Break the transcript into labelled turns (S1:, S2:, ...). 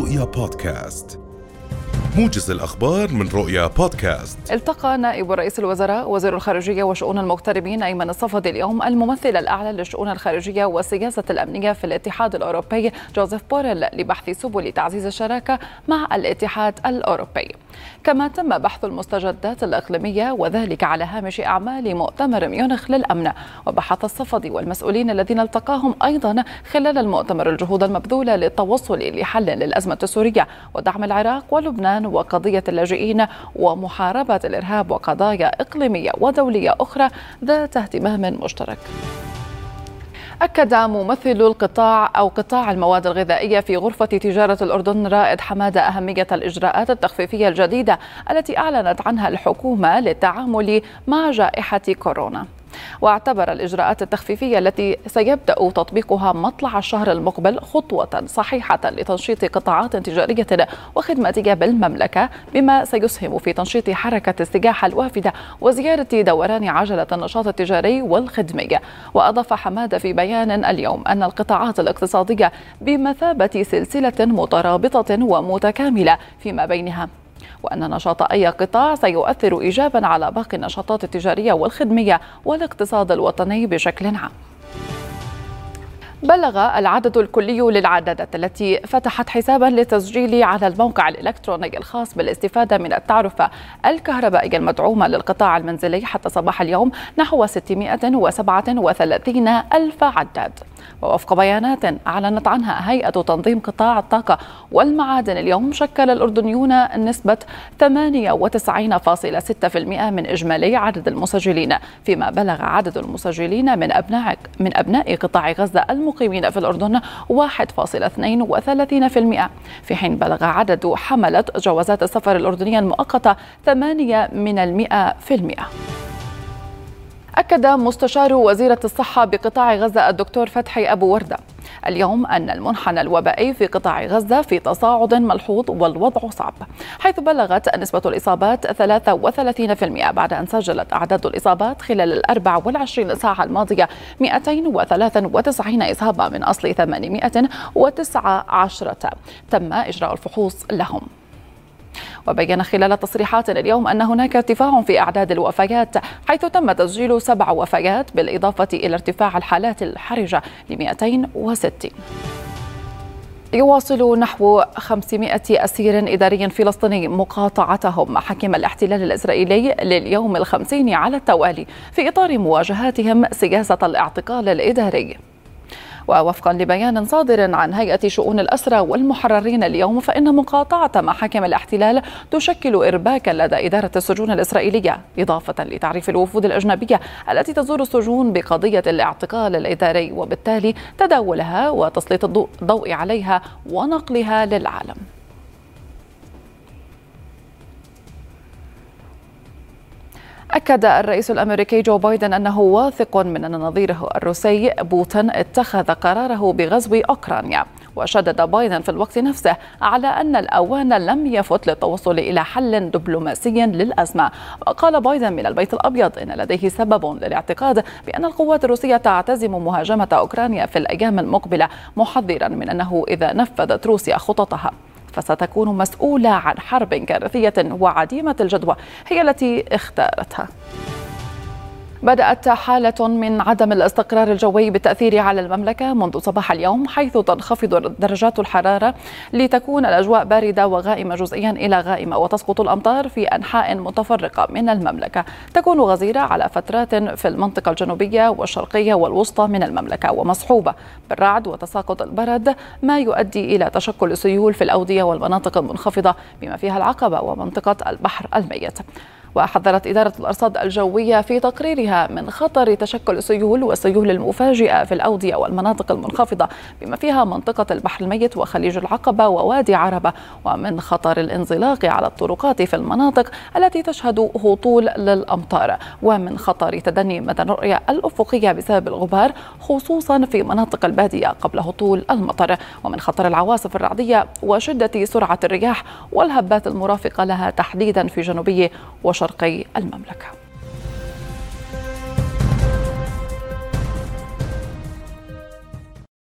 S1: رؤيا بودكاست. موجز الأخبار من رؤيا بودكاست.
S2: التقى نائب رئيس الوزراء وزير الخارجية وشؤون المغتربين أيمن الصفدي اليوم الممثل الأعلى للشؤون الخارجية والسياسة الأمنية في الاتحاد الأوروبي جوزيف بوريل لبحث سبل تعزيز الشراكة مع الاتحاد الأوروبي. كما تم بحث المستجدات الإقليمية وذلك على هامش أعمال مؤتمر ميونخ للأمن. وبحث الصفدي والمسؤولين الذين التقاهم أيضا خلال المؤتمر الجهود المبذولة للتوصل لحل للأزمة السورية ودعم العراق ولبنان وقضية اللاجئين ومحاربة الإرهاب وقضايا إقليمية ودولية أخرى ذات اهتمام مشترك. أكد ممثل القطاع أو قطاع المواد الغذائية في غرفة تجارة الأردن رائد حمادة أهمية الإجراءات التخفيفية الجديدة التي أعلنت عنها الحكومة للتعامل مع جائحة كورونا. واعتبر الإجراءات التخفيفية التي سيبدأ تطبيقها مطلع الشهر المقبل خطوة صحيحة لتنشيط قطاعات تجارية وخدماتية بالمملكة بما سيسهم في تنشيط حركة السياحة الوافدة وزيادة دوران عجلة النشاط التجاري والخدمي. وأضاف حمادة في بيان اليوم أن القطاعات الاقتصادية بمثابة سلسلة مترابطة ومتكاملة فيما بينها. وأن نشاط أي قطاع سيؤثر إيجابا على باقي النشاطات التجارية والخدمية والاقتصاد الوطني بشكل عام. بلغ العدد الكلي للعدادات التي فتحت حسابا للتسجيل على الموقع الإلكتروني الخاص بالاستفادة من التعرفة الكهربائية المدعومة للقطاع المنزلي حتى صباح اليوم نحو 637 ألف عداد. ووفق بيانات أعلنت عنها هيئة تنظيم قطاع الطاقة والمعادن اليوم شكل الأردنيون نسبة 98.6% من إجمالي عدد المسجلين فيما بلغ عدد المسجلين من أبناء من أبناء قطاع غزة المقيمين في الأردن 1.32% في حين بلغ عدد حملة جوازات السفر الأردنية المؤقتة 8 من المئة في المئة أكد مستشار وزيرة الصحة بقطاع غزة الدكتور فتحي أبو وردة اليوم أن المنحنى الوبائي في قطاع غزة في تصاعد ملحوظ والوضع صعب حيث بلغت نسبة الإصابات 33% بعد أن سجلت أعداد الإصابات خلال ال 24 ساعة الماضية 293 إصابة من أصل 819 تم إجراء الفحوص لهم. وبين خلال تصريحات اليوم أن هناك ارتفاع في أعداد الوفيات حيث تم تسجيل سبع وفيات بالإضافة إلى ارتفاع الحالات الحرجة ل 260 يواصل نحو 500 أسير إداري فلسطيني مقاطعتهم محاكم الاحتلال الإسرائيلي لليوم الخمسين على التوالي في إطار مواجهاتهم سياسة الاعتقال الإداري. ووفقا لبيان صادر عن هيئة شؤون الأسرى والمحررين اليوم فإن مقاطعة محاكم الاحتلال تشكل إرباكا لدى إدارة السجون الإسرائيلية إضافة لتعريف الوفود الأجنبية التي تزور السجون بقضية الاعتقال الإداري وبالتالي تداولها وتسليط الضوء عليها ونقلها للعالم. أكد الرئيس الأمريكي جو بايدن أنه واثق من أن نظيره الروسي بوتين اتخذ قراره بغزو أوكرانيا. وشدد بايدن في الوقت نفسه على أن الأوان لم يفت للتوصل إلى حل دبلوماسي للأزمة. وقال بايدن من البيت الأبيض إن لديه سبب للاعتقاد بأن القوات الروسية تعتزم مهاجمة أوكرانيا في الأيام المقبلة محذرا من أنه إذا نفذت روسيا خططها. فستكون مسؤولة عن حرب كارثية وعديمة الجدوى هي التي اختارتها. بدأت حالة من عدم الاستقرار الجوي بالتأثير على المملكة منذ صباح اليوم حيث تنخفض درجات الحرارة لتكون الأجواء باردة وغائمة جزئيا إلى غائمة وتسقط الأمطار في أنحاء متفرقة من المملكة. تكون غزيرة على فترات في المنطقة الجنوبية والشرقية والوسطى من المملكة ومصحوبة بالرعد وتساقط البرد ما يؤدي إلى تشكل سيول في الأودية والمناطق المنخفضة بما فيها العقبة ومنطقة البحر الميت. وحذرت إدارة الأرصاد الجوية في تقريرها من خطر تشكل السيول والسيول المفاجئة في الأودية والمناطق المنخفضة بما فيها منطقة البحر الميت وخليج العقبة ووادي عربة ومن خطر الانزلاق على الطرقات في المناطق التي تشهد هطول للأمطار ومن خطر تدني مدى الرؤية الأفقية بسبب الغبار خصوصا في مناطق البادية قبل هطول المطر ومن خطر العواصف الرعدية وشدة سرعة الرياح والهبات المرافقة لها تحديدا في جنوبي وشرقي المملكة.